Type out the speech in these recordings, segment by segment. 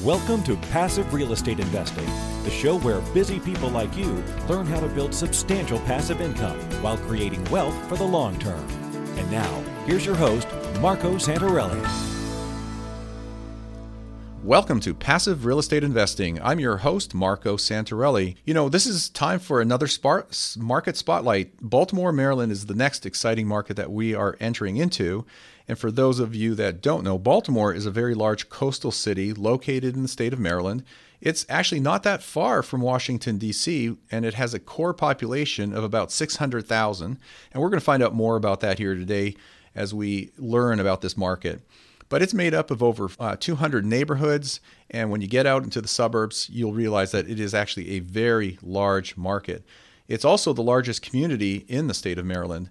Welcome to Passive Real Estate Investing, the show where busy people like you learn how to build substantial passive income while creating wealth for the long term. And now, here's your host, Marco Santarelli. Welcome to Passive Real Estate Investing. I'm your host, Marco Santarelli. You know, this is time for another market spotlight. Baltimore, Maryland is the next exciting market that we are entering into. And for those of you that don't know, Baltimore is a very large coastal city located in the state of Maryland. It's actually not that far from Washington, D.C., and it has a core population of about 600,000. And we're going to find out more about that here today as we learn about this market. But it's made up of over uh, 200 neighborhoods. And when you get out into the suburbs, you'll realize that it is actually a very large market. It's also the largest community in the state of Maryland.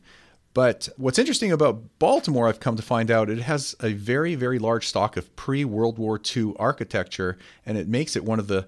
But what's interesting about Baltimore, I've come to find out, it has a very, very large stock of pre World War II architecture, and it makes it one of the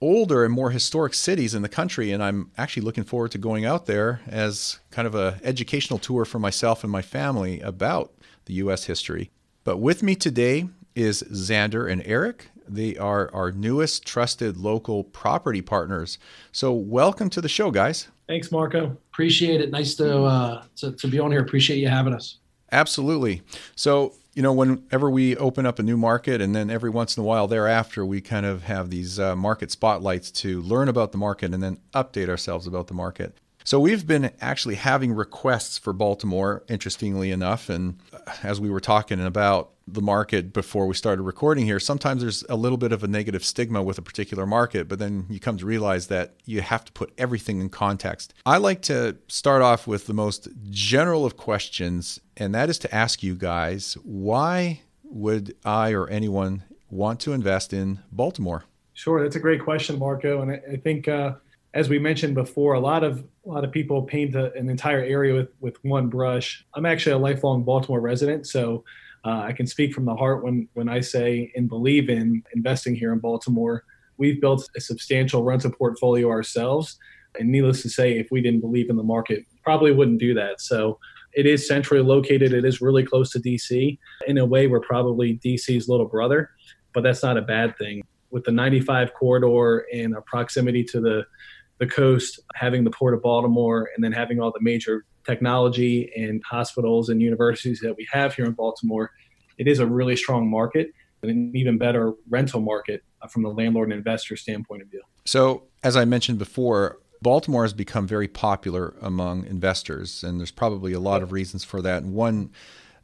older and more historic cities in the country. And I'm actually looking forward to going out there as kind of an educational tour for myself and my family about the U.S. history. But with me today is Xander and Eric. They are our newest trusted local property partners. So, welcome to the show, guys. Thanks, Marco. Appreciate it. Nice to, uh, to, to be on here. Appreciate you having us. Absolutely. So, you know, whenever we open up a new market, and then every once in a while thereafter, we kind of have these uh, market spotlights to learn about the market and then update ourselves about the market. So we've been actually having requests for Baltimore, interestingly enough. And as we were talking about the market before we started recording here, sometimes there's a little bit of a negative stigma with a particular market, but then you come to realize that you have to put everything in context. I like to start off with the most general of questions, and that is to ask you guys why would I or anyone want to invest in Baltimore? Sure, that's a great question, Marco. And I think, uh, as we mentioned before, a lot of a lot of people paint a, an entire area with with one brush. I'm actually a lifelong Baltimore resident, so uh, I can speak from the heart when when I say and believe in investing here in Baltimore. We've built a substantial rental portfolio ourselves, and needless to say, if we didn't believe in the market, probably wouldn't do that. So it is centrally located. It is really close to DC. In a way, we're probably DC's little brother, but that's not a bad thing. With the 95 corridor and our proximity to the the coast, having the Port of Baltimore, and then having all the major technology and hospitals and universities that we have here in Baltimore, it is a really strong market and an even better rental market uh, from the landlord and investor standpoint of view. So, as I mentioned before, Baltimore has become very popular among investors, and there's probably a lot of reasons for that. One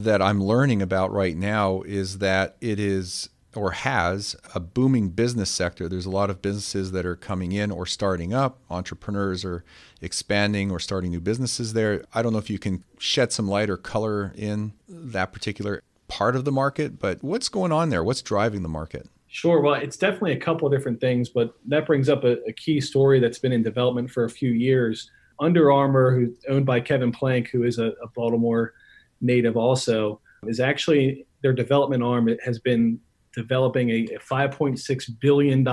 that I'm learning about right now is that it is or has a booming business sector. There's a lot of businesses that are coming in or starting up. Entrepreneurs are expanding or starting new businesses there. I don't know if you can shed some light or color in that particular part of the market, but what's going on there? What's driving the market? Sure. Well, it's definitely a couple of different things, but that brings up a, a key story that's been in development for a few years. Under Armour, who's owned by Kevin Plank, who is a, a Baltimore native also, is actually their development arm has been developing a, a $5.6 billion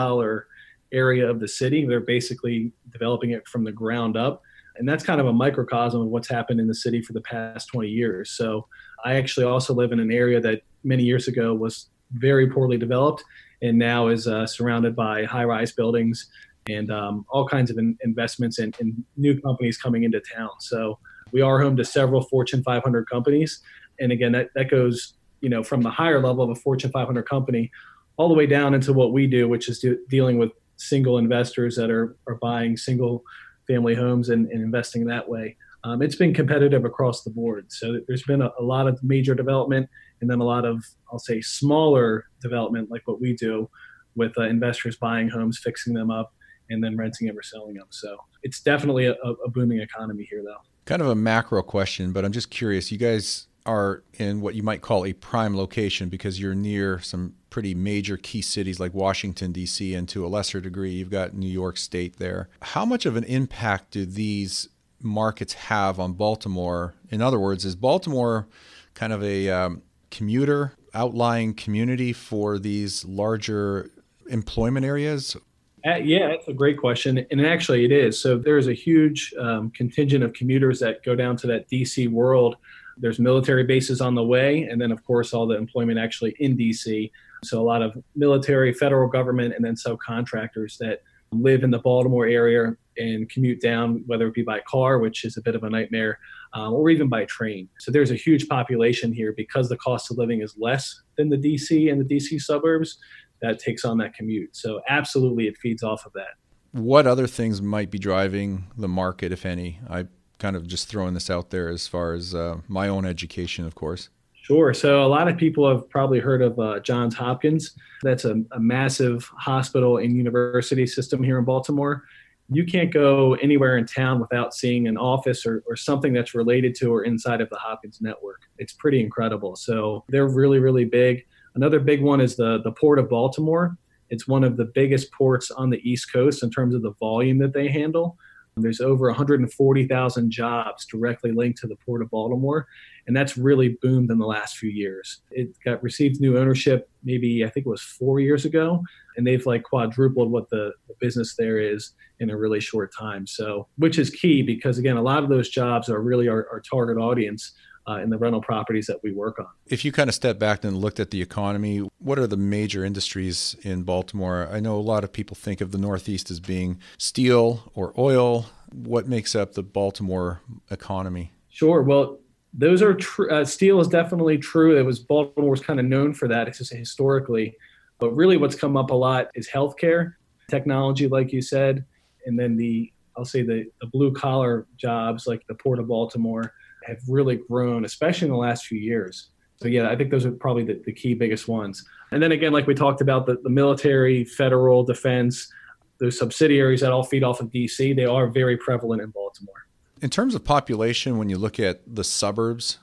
area of the city. They're basically developing it from the ground up. And that's kind of a microcosm of what's happened in the city for the past 20 years. So I actually also live in an area that many years ago was very poorly developed and now is uh, surrounded by high rise buildings and um, all kinds of in- investments and new companies coming into town. So we are home to several Fortune 500 companies. And again, that, that goes you know from the higher level of a Fortune 500 company all the way down into what we do, which is dealing with single investors that are are buying single family homes and, and investing that way. Um, it's been competitive across the board. So there's been a, a, lot of major development and then a lot of, I'll say, smaller development like what we do with uh, investors buying homes, fixing them up, and then renting them or selling them. So it's definitely a, a booming economy here, though. Kind of a macro question, but I'm just curious. You guys are in what you might call a prime location because you're near some pretty major key cities like Washington, D.C., and to a lesser degree, you've got New York State there. How much of an impact do these markets have on Baltimore? In other words, is Baltimore kind of a um, commuter, outlying community for these larger employment areas? Uh, yeah, that's a great question. And actually, it is. So there's a huge um, contingent of commuters that go down to that DC world There's military bases on the way, and then, of course, all the employment actually in DC. So, a lot of military, federal government, and then subcontractors that live in the Baltimore area and commute down, whether it be by car, which is a bit of a nightmare, um, or even by train. So there's a huge population here because the cost of living is less than the DC and the DC suburbs that takes on that commute. So absolutely, it feeds off of that. What other things might be driving the market, if any? I kind of just throwing this out there as far as uh, my own education, of course. Sure. So a lot of people have probably heard of uh, Johns Hopkins. That's a, a massive hospital and university system here in Baltimore you can't go anywhere in town without seeing an office or, or something that's related to or inside of the Hopkins network. It's pretty incredible. So they're really, really big. Another big one is the, the Port of Baltimore. It's one of the biggest ports on the East Coast in terms of the volume that they handle. There's over 140,000 jobs directly linked to the Port of Baltimore, and that's really boomed in the last few years. It got received new ownership maybe I think it was four years ago, and they've like quadrupled what the, the business there is in a really short time. So, which is key because again, a lot of those jobs are really our, our target audience uh, in the rental properties that we work on. If you kind of step back and looked at the economy, what are the major industries in Baltimore? I know a lot of people think of the Northeast as being steel or oil. What makes up the Baltimore economy? Sure. Well, those are true. Uh, steel is definitely true. It was Baltimore was kind of known for that. Just historically, but really, what's come up a lot is healthcare, technology, like you said, and then the I'll say the, the blue collar jobs like the Port of Baltimore have really grown, especially in the last few years. So yeah, I think those are probably the, the key biggest ones. And then again, like we talked about, the, the military, federal, defense, those subsidiaries that all feed off of DC, they are very prevalent in Baltimore. In terms of population, when you look at the suburbs,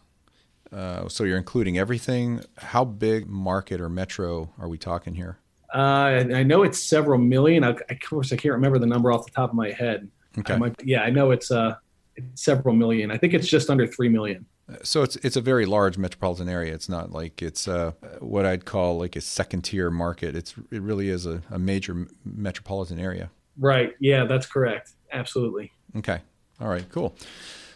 uh, so you're including everything. How big market or metro are we talking here? Uh, I know it's several million. I, of course, I can't remember the number off the top of my head. Okay. I might, yeah, I know it's uh, several million. I think it's just under three million. So it's it's a very large metropolitan area. It's not like it's uh, what I'd call like a second tier market. It's it really is a, a major metropolitan area. Right. Yeah, that's correct. Absolutely. Okay. All right. Cool.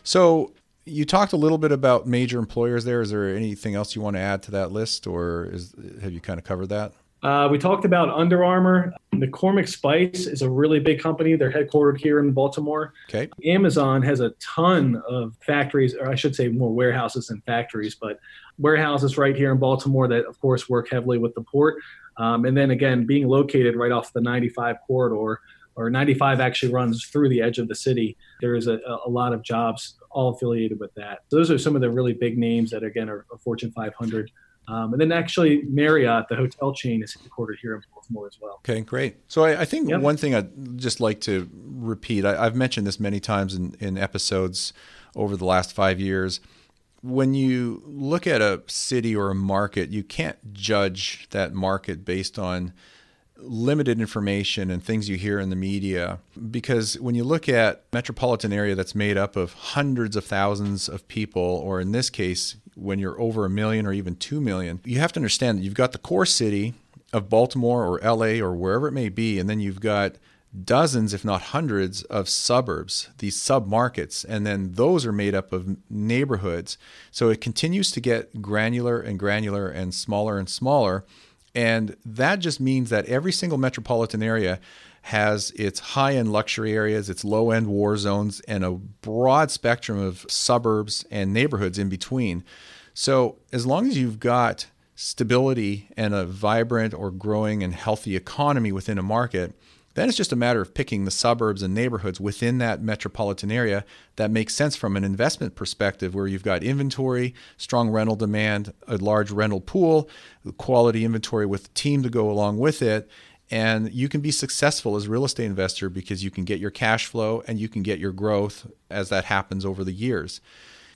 So you talked a little bit about major employers there. Is there anything else you want to add to that list, or is, have you kind of covered that? Uh, we talked about Under Armour. McCormick Spice is a really big company. They're headquartered here in Baltimore. Okay. Amazon has a ton of factories, or I should say more warehouses than factories, but warehouses right here in Baltimore that, of course, work heavily with the port. Um, and then again, being located right off the 95 corridor, or 95 actually runs through the edge of the city. There is a, a lot of jobs all affiliated with that. So those are some of the really big names that, again, are, are Fortune 500. Um, and then actually, Marriott, the hotel chain, is headquartered here in Baltimore as well. Okay, great. So I, I think yep. one thing I'd just like to repeat I, have mentioned this many times in, in episodes over the last five years. When you look at a city or a market, you can't judge that market based on limited information and things you hear in the media because when you look at metropolitan area that's made up of hundreds of thousands of people or in this case when you're over a million or even 2 million you have to understand that you've got the core city of Baltimore or LA or wherever it may be and then you've got dozens if not hundreds of suburbs these submarkets and then those are made up of neighborhoods. So it continues to get granular and granular and smaller and smaller and that just means that every single metropolitan area has its high end luxury areas, its low end war zones, and a broad spectrum of suburbs and neighborhoods in between. So, as long as you've got stability and a vibrant or growing and healthy economy within a market, then it's just a matter of picking the suburbs and neighborhoods within that metropolitan area that makes sense from an investment perspective, where you've got inventory, strong rental demand, a large rental pool, quality inventory with a team to go along with it. And you can be successful as real estate investor because you can get your cash flow and you can get your growth as that happens over the years.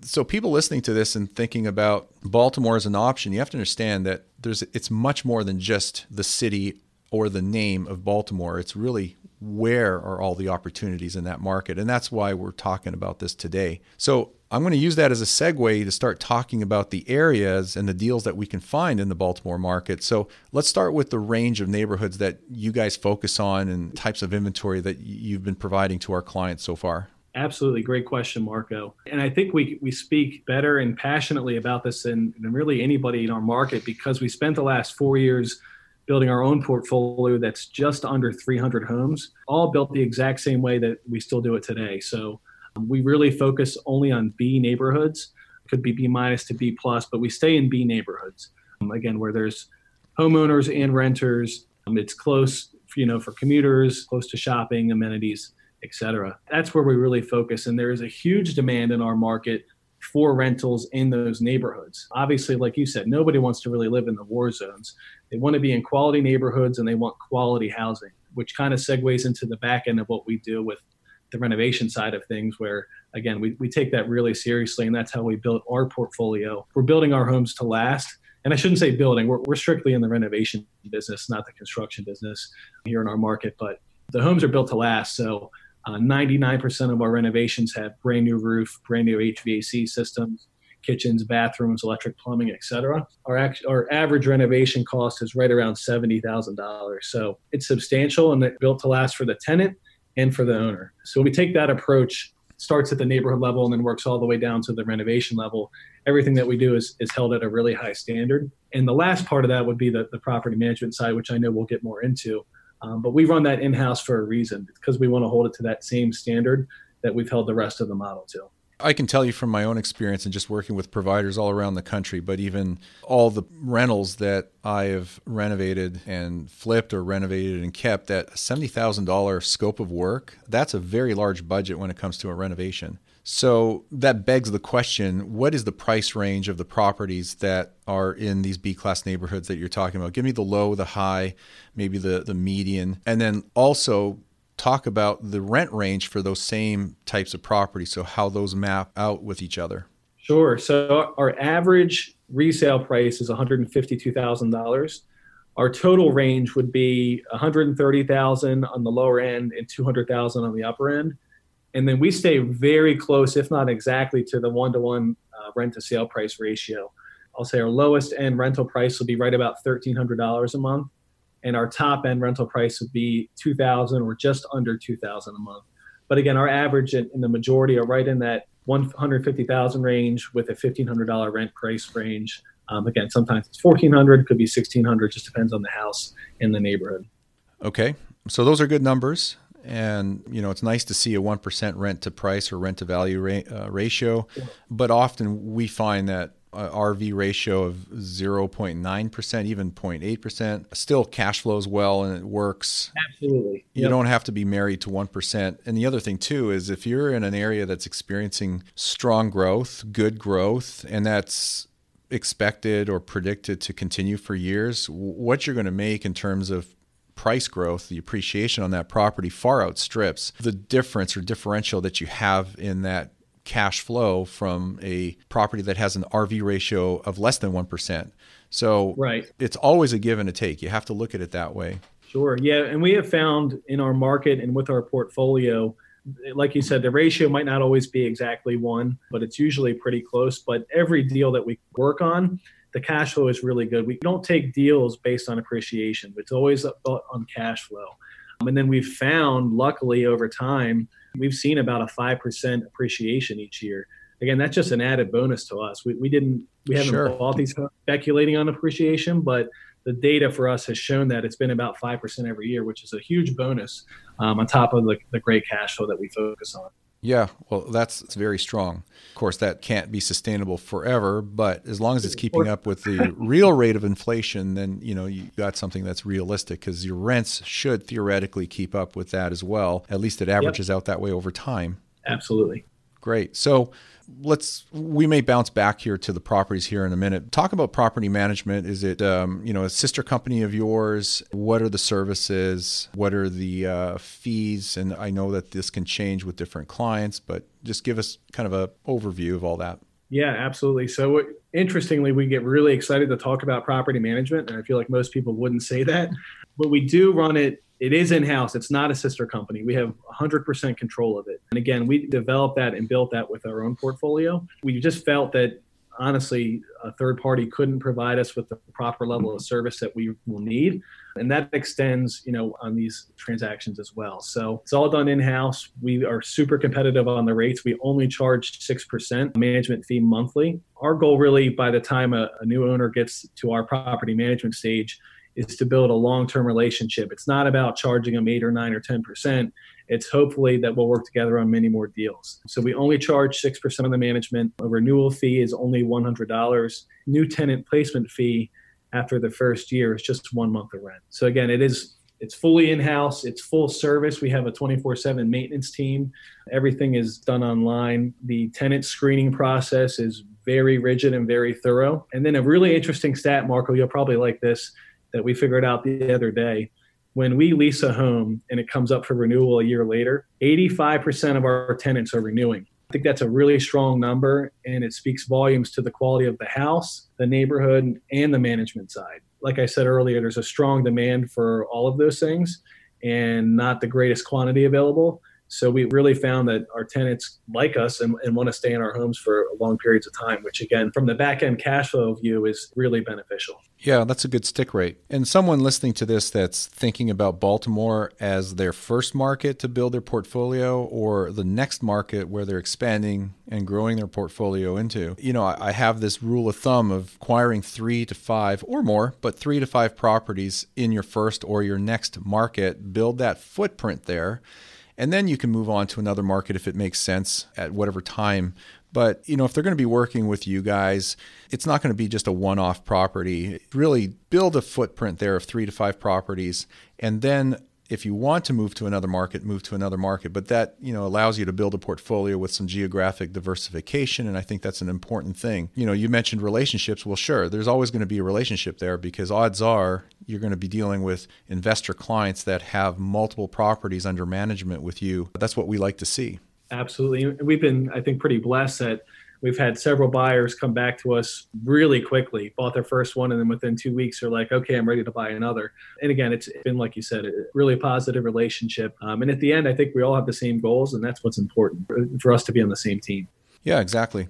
So people listening to this and thinking about Baltimore as an option, you have to understand that there's it's much more than just the city or the name of Baltimore. It's really where are all the opportunities in that market. And that's why we're talking about this today. So I'm going to use that as a segue to start talking about the areas and the deals that we can find in the Baltimore market. So let's start with the range of neighborhoods that you guys focus on and types of inventory that you've been providing to our clients so far. Absolutely. Great question, Marco. And I think we, we speak better and passionately about this than, than really anybody in our market because we spent the last four years building our own portfolio that's just under 300 homes, all built the exact same way that we still do it today. So um, we really focus only on B neighborhoods, could be B minus to B plus, but we stay in B neighborhoods. Um, again, where there's homeowners and renters. Um, it's close, you know, for commuters, close to shopping, amenities, etc. That's where we really focus, and there is a huge demand in our market for rentals in those neighborhoods. Obviously, like you said, nobody wants to really live in the war zones. They want to be in quality neighborhoods and they want quality housing, which kind of segues into the back end of what we do with the renovation side of things, where again, we, we take that really seriously, and that's how we built our portfolio. We're building our homes to last. And I shouldn't say building, we're, we're strictly in the renovation business, not the construction business here in our market, but the homes are built to last. So uh, 99% of our renovations have brand new roof, brand new HVAC systems, kitchens, bathrooms, electric plumbing, etc. Our act- our average renovation cost is right around seventy thousand dollars. So it's substantial and it's built to last for the tenant and for the owner. So we take that approach, starts at the neighborhood level and then works all the way down to the renovation level. Everything that we do is, is held at a really high standard. And the last part of that would be the, the property management side, which I know we'll get more into. Um, but we run that in house for a reason because we want to hold it to that same standard that we've held the rest of the model to. I can tell you from my own experience and just working with providers all around the country, but even all the rentals that I have renovated and flipped or renovated and kept, that $70,000 scope of work, that's a very large budget when it comes to a renovation. So that begs the question what is the price range of the properties that are in these B class neighborhoods that you're talking about? Give me the low, the high, maybe the, the median. And then also talk about the rent range for those same types of properties. So, how those map out with each other. Sure. So, our average resale price is $152,000. Our total range would be 130,000 on the lower end and 200,000 on the upper end and then we stay very close, if not exactly, to the one to one uh, rent to sale price ratio. I'll say our lowest end rental price will be right about $1,300 a month, and our top end rental price would be 2000 or just under 2000 a month. But again, our average in, in the majority are right in that 150,000 range with a $1,500 rent price range. Um, again, sometimes it's 1400, could be 1600, just depends on the house in the neighborhood. Okay, so those are good numbers and you know it's nice to see a 1% rent to price or rent to value ra- uh, ratio but often we find that RV ratio of 0.9%, even 0.8%, still cash flows well and it works. Absolutely. You yep. don't have to be married to 1%. And the other thing, too, is if you're in an area that's experiencing strong growth, good growth, and that's expected or predicted to continue for years, what you're going to make in terms of price growth, the appreciation on that property far outstrips the difference or differential that you have in that cash flow from a property that has an RV ratio of less than 1%. So right. it's always a give and a take. You have to look at it that way. Sure. Yeah. And we have found in our market and with our portfolio, like you said, the ratio might not always be exactly one, but it's usually pretty close. But every deal that we work on, the cash flow is really good. We don't take deals based on appreciation, it's always on cash flow. And then we've found, luckily, over time, we've seen about a 5% appreciation each year. Again, that's just an added bonus to us. We, we didn't, we haven't sure. bought these speculating on appreciation, but the data for us has shown that it's been about 5% every year, which is a huge bonus um, on top of the, the great cash flow that we focus on. Yeah, well, that's very strong. Of course, that can't be sustainable forever, but as long as it's keeping up with the real rate of inflation, then you know you got something that's realistic because your rents should theoretically keep up with that as well. At least it averages yep. out that way over time. Absolutely. Great. So let's we may bounce back here to the properties here in a minute. Talk about property management. Is it um, you know a sister company of yours? What are the services? What are the uh, fees? And i know that this can change with different clients but just give us kind of a overview of all that. Yeah absolutely. So interestingly we get really excited to talk about property management and i feel like most people wouldn't say that but we do run it it is in house. It's not a sister company. We have 100% control of it. And again, we developed that and built that with our own portfolio. We just felt that honestly, a third party couldn't provide us with the proper level of service that we will need. And that extends, you know, on these transactions as well. So it's all done in-house. We are super competitive on the rates. We only charge 6% management fee monthly. Our goal really by the time a, a new owner gets to our property management stage is to build a long-term relationship. It's not about charging them 8 or 9 or 10% it's hopefully that we'll work together on many more deals. So we only charge 6% of the management. A renewal fee is only $100. New tenant placement fee after the first year is just one month of rent. So again, it is it's fully in-house it's full service we have a 24-7 maintenance team everything is done online the tenant screening process is very rigid and very thorough and then a really interesting stat marco you'll probably like this that we figured out the other day when we lease a home and it comes up for renewal a year later, 85% of our tenants are renewing. I think that's a really strong number and it speaks volumes to the quality of the house, the neighborhood, and the management side. Like I said earlier, there's a strong demand for all of those things and not the greatest quantity available. So we really found that our tenants like us and, and, want to stay in our homes for long periods of time, which again, from the back end cash flow view, is really beneficial. Yeah, that's a good stick rate. And someone listening to this that's thinking about Baltimore as their first market to build their portfolio or the next market where they're expanding and growing their portfolio into. You know, I have this rule of thumb of acquiring three to five or more, but three to five properties in your first or your next market, build that footprint there and then you can move on to another market if it makes sense at whatever time. But you know, if they're going to be working with you guys, it's not going to be just a one-off property. Really build a footprint there of 3 to 5 properties and then if you want to move to another market, move to another market. But that you know allows you to build a portfolio with some geographic diversification, and I think that's an important thing. You know, you mentioned relationships. Well, sure, there's always going to be a relationship there because odds are you're going to be dealing with investor clients that have multiple properties under management with you. That's what we like to see. Absolutely, we've been, I think, pretty blessed that we've had several buyers come back to us really quickly bought their first one and then within two weeks they're like okay i'm ready to buy another. And again it's been like you said a really positive relationship. Um, and at the end i think we all have the same goals and that's what's important for us to be on the same team. Yeah exactly.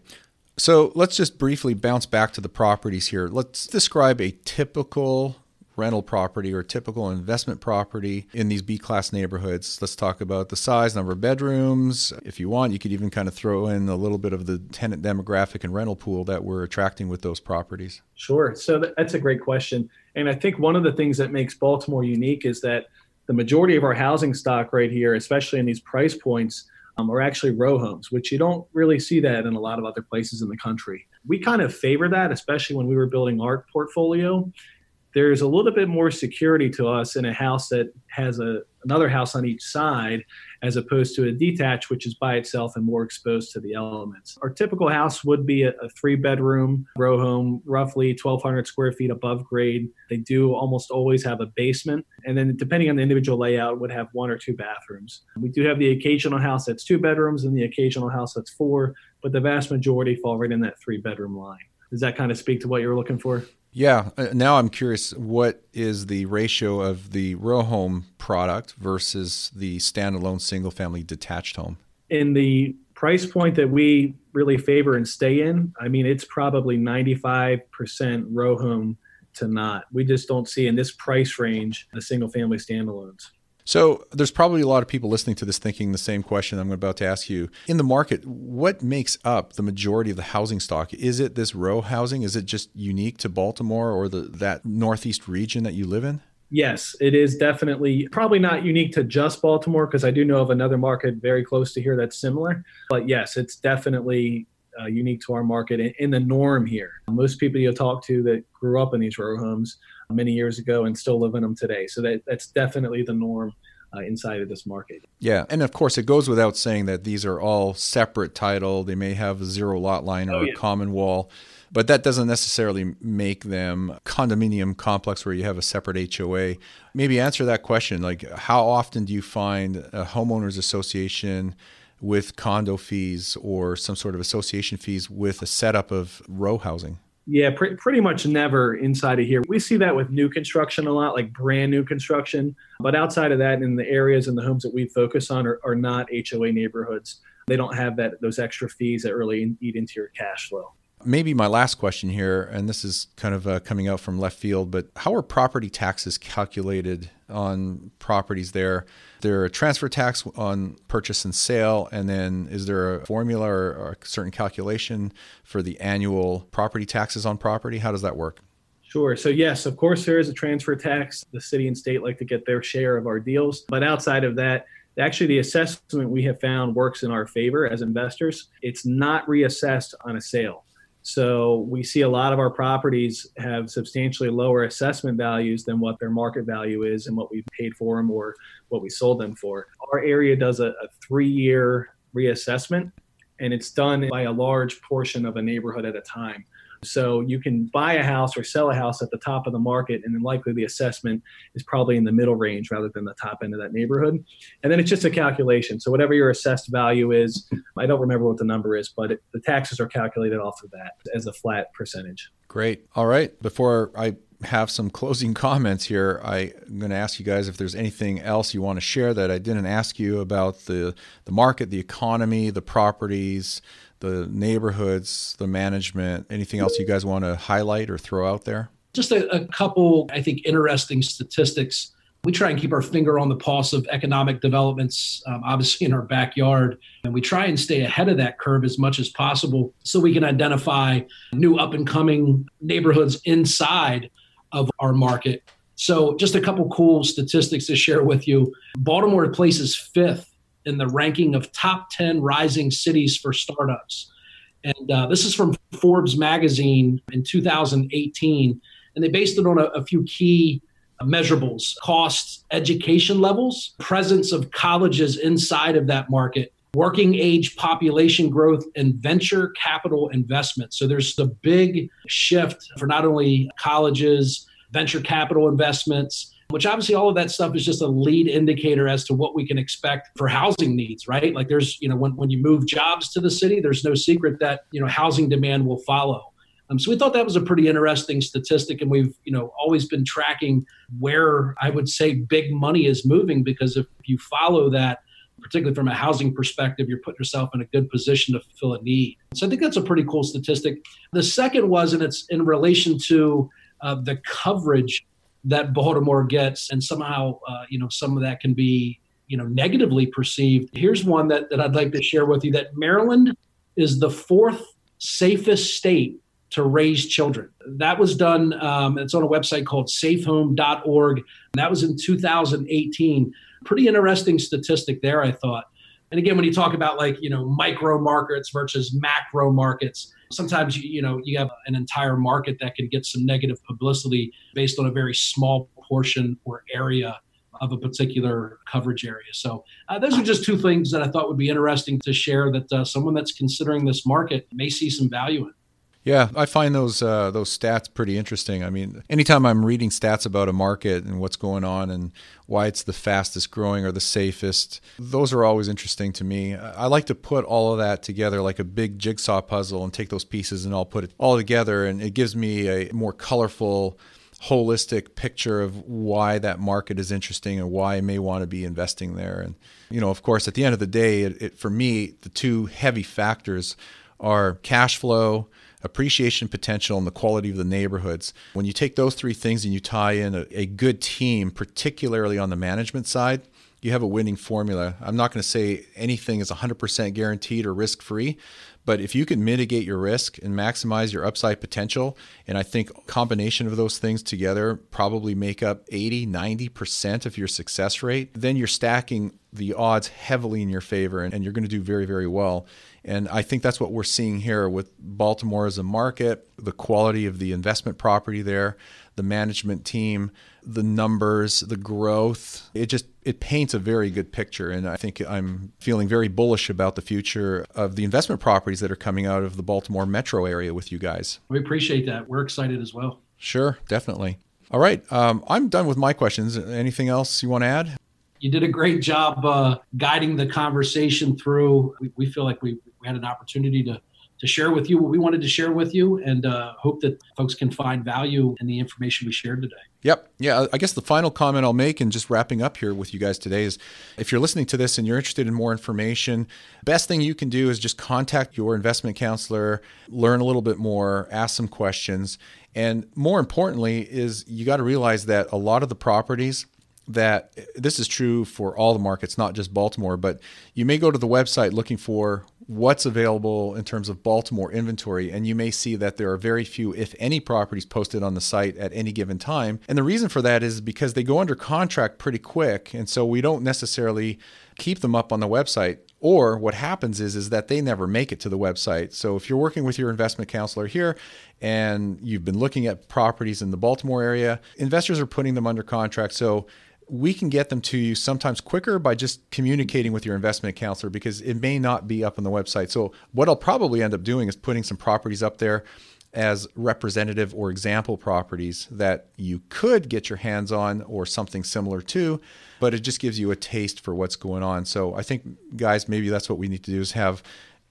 So let's just briefly bounce back to the properties here. Let's describe a typical rental property or typical investment property in these B class neighborhoods. Let's talk about the size, number of bedrooms. If you want, you could even kind of throw in a little bit of the tenant demographic and rental pool that we're attracting with those properties. Sure. So that's a great question. And I think one of the things that makes Baltimore unique is that the majority of our housing stock right here, especially in these price points, um, are actually row homes, which you don't really see that in a lot of other places in the country. We kind of favor that, especially when we were building our portfolio there's a little bit more security to us in a house that has a another house on each side as opposed to a detached which is by itself and more exposed to the elements. Our typical house would be a, a three bedroom row home roughly 1200 square feet above grade. They do almost always have a basement and then depending on the individual layout would have one or two bathrooms. We do have the occasional house that's two bedrooms and the occasional house that's four but the vast majority fall right in that three bedroom line. Does that kind of speak to what you're looking for yeah. Uh, now I'm curious what is the ratio of the row home product versus the standalone single family detached home? In the price point that we really favor and stay in, I mean, it's probably 95% row home to not. We just don't see in this price range the single family standalones. So there's probably a lot of people listening to this thinking the same question I'm about to ask you. In the market, what makes up the majority of the housing stock? Is it this row housing? Is it just unique to Baltimore or the that northeast region that you live in? Yes, it is definitely probably not unique to just Baltimore because I do know of another market very close to here that's similar. But yes, it's definitely uh, unique to our market and, in the norm here. Most people you'll talk to that grew up in these row homes many years ago and still live in them today. So that, that's definitely the norm. Uh, inside of this market. Yeah, and of course, it goes without saying that these are all separate title. They may have a zero lot line or oh, yeah. a common wall, but that doesn't necessarily make them condominium complex where you have a separate HOA. Maybe answer that question: like, how often do you find a homeowners association? With condo fees or some sort of association fees with a setup of row housing? Yeah, pre- pretty much never inside of here. We see that with new construction a lot, like brand new construction. But outside of that, in the areas and the homes that we focus on are, are not HOA neighborhoods. They don't have that those extra fees that really eat into your cash flow. Maybe my last question here, and this is kind of uh, coming out from left field, but how are property taxes calculated on properties there? There a transfer tax on purchase and sale, and then is there a formula or, or a certain calculation for the annual property taxes on property? How does that work? Sure. So, yes, of course, there is a transfer tax. The city and state like to get their share of our deals. But outside of that, actually, the assessment we have found works in our favor as investors. It's not reassessed on a sale. So, we see a lot of our properties have substantially lower assessment values than what their market value is and what we've paid for them or what we sold them for. Our area does a, a three year reassessment, and it's done by a large portion of a neighborhood at a time. So you can buy a house or sell a house at the top of the market, and then likely the assessment is probably in the middle range rather than the top end of that neighborhood. And then it's just a calculation. So whatever your assessed value is, I don't remember what the number is, but it, the taxes are calculated off of that as a flat percentage. Great. All right. Before I have some closing comments here. I'm going to ask you guys if there's anything else you want to share that I didn't ask you about the the market, the economy, the properties, the neighborhoods, the management. Anything else you guys want to highlight or throw out there? Just a, a couple, I think, interesting statistics. We try and keep our finger on the pulse of economic developments, um, obviously in our backyard. And we try and stay ahead of that curve as much as possible so we can identify new up and coming neighborhoods inside of our market. So, just a couple cool statistics to share with you. Baltimore places fifth in the ranking of top 10 rising cities for startups. And uh, this is from Forbes magazine in 2018. And they based it on a, a few key measurables cost, education levels, presence of colleges inside of that market, working age population growth, and venture capital investment. So there's the big shift for not only colleges, venture capital investments, which obviously all of that stuff is just a lead indicator as to what we can expect for housing needs, right? Like there's, you know, when, when you move jobs to the city, there's no secret that, you know, housing demand will follow. Um, so we thought that was a pretty interesting statistic, and we've you know always been tracking where I would say big money is moving because if you follow that, particularly from a housing perspective, you're putting yourself in a good position to fulfill a need. So I think that's a pretty cool statistic. The second was, and it's in relation to uh, the coverage that Baltimore gets, and somehow uh, you know some of that can be you know negatively perceived. Here's one that that I'd like to share with you: that Maryland is the fourth safest state to raise children. That was done. Um, it's on a website called SafeHome.org. That was in 2018. Pretty interesting statistic there, I thought. And again, when you talk about like you know micro markets versus macro markets, sometimes you, you know you have an entire market that can get some negative publicity based on a very small portion or area of a particular coverage area. So uh, those are just two things that I thought would be interesting to share that uh, someone that's considering this market may see some value in. Yeah, I find those uh, those stats pretty interesting. I mean, anytime I'm reading stats about a market and what's going on and why it's the fastest growing or the safest, those are always interesting to me. I like to put all of that together like a big jigsaw puzzle and take those pieces and I'll put it all together, and it gives me a more colorful holistic picture of why that market is interesting and why I may want to be investing there. And you know, of course, at the end of the day, it, it, for me, the two heavy factors are cash flow appreciation potential and the quality of the neighborhoods. When you take those three things and you tie in a, a good team, particularly on the management side, you have a winning formula. I'm not going to say anything is 100% guaranteed or risk free, but if you can mitigate your risk and maximize your upside potential, and I think combination of those things together probably make up 80, 90% of your success rate, then you're stacking the odds heavily in your favor and, and you're going to do very, very well. And I think that's what we're seeing here with Baltimore as a market, the quality of the investment property there, the management team, the numbers, the growth. It just it paints a very good picture and I think I'm feeling very bullish about the future of the investment properties that are coming out of the Baltimore metro area with you guys. We appreciate that. We're excited as well. Sure, definitely. All right, um, I'm done with my questions. Anything else you want to add? You did a great job uh, guiding the conversation through. We, we feel like we, we had an opportunity to to share with you what we wanted to share with you and uh, hope that folks can find value in the information we shared today. Yep. Yeah. I guess the final comment I'll make and just wrapping up here with you guys today is if you're listening to this and you're interested in more information, best thing you can do is just contact your investment counselor, learn a little bit more, ask some questions. And more importantly, is you got to realize that a lot of the properties that this is true for all the markets, not just Baltimore, but you may go to the website looking for what's available in terms of Baltimore inventory, and you may see that there are very few, if any, properties posted on the site at any given time. And the reason for that is because they go under contract pretty quick, and so we don't necessarily keep them up on the website. Or what happens is is that they never make it to the website. So if you're working with your investment counselor here and you've been looking at properties in the Baltimore area, investors are putting them under contract. So we can get them to you sometimes quicker by just communicating with your investment counselor because it may not be up on the website. So, what I'll probably end up doing is putting some properties up there as representative or example properties that you could get your hands on or something similar to, but it just gives you a taste for what's going on. So, I think, guys, maybe that's what we need to do is have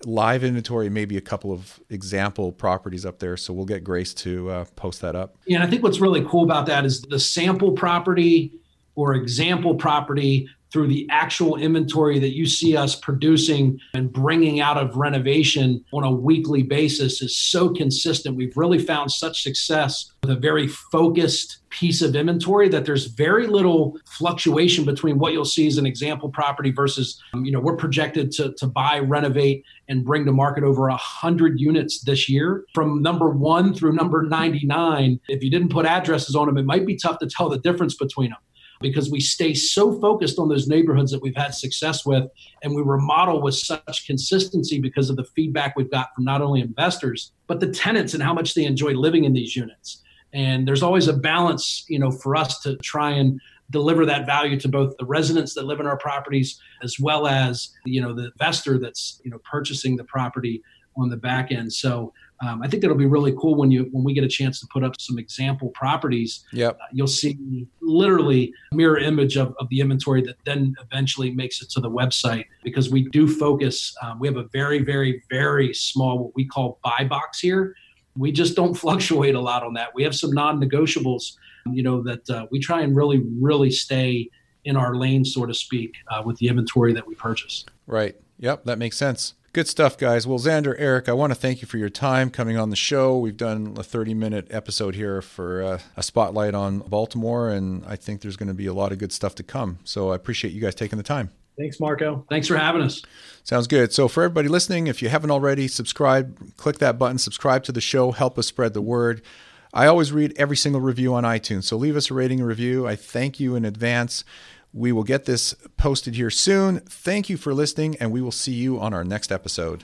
live inventory, maybe a couple of example properties up there. So, we'll get Grace to uh, post that up. Yeah, and I think what's really cool about that is the sample property or example property through the actual inventory that you see us producing and bringing out of renovation on a weekly basis is so consistent. We've really found such success with a very focused piece of inventory that there's very little fluctuation between what you'll see as an example property versus, um, you know, we're projected to, to buy, renovate, and bring to market over 100 units this year from number one through number 99. If you didn't put addresses on them, it might be tough to tell the difference between them because we stay so focused on those neighborhoods that we've had success with and we remodel with such consistency because of the feedback we've got from not only investors but the tenants and how much they enjoy living in these units and there's always a balance you know for us to try and deliver that value to both the residents that live in our properties as well as you know the investor that's you know purchasing the property on the back end so um, I think that'll be really cool when you when we get a chance to put up some example properties. Yep. Uh, you'll see literally mirror image of, of the inventory that then eventually makes it to the website because we do focus. Um, we have a very very very small what we call buy box here. We just don't fluctuate a lot on that. We have some non-negotiables, you know, that uh, we try and really really stay in our lane, so to speak, uh, with the inventory that we purchase. Right. Yep. That makes sense. Good stuff, guys. Well, Xander, Eric, I want to thank you for your time coming on the show. We've done a 30 minute episode here for uh, a spotlight on Baltimore, and I think there's going to be a lot of good stuff to come. So I appreciate you guys taking the time. Thanks, Marco. Thanks for having us. Sounds good. So, for everybody listening, if you haven't already, subscribe, click that button, subscribe to the show, help us spread the word. I always read every single review on iTunes, so leave us a rating and review. I thank you in advance. We will get this posted here soon. Thank you for listening, and we will see you on our next episode.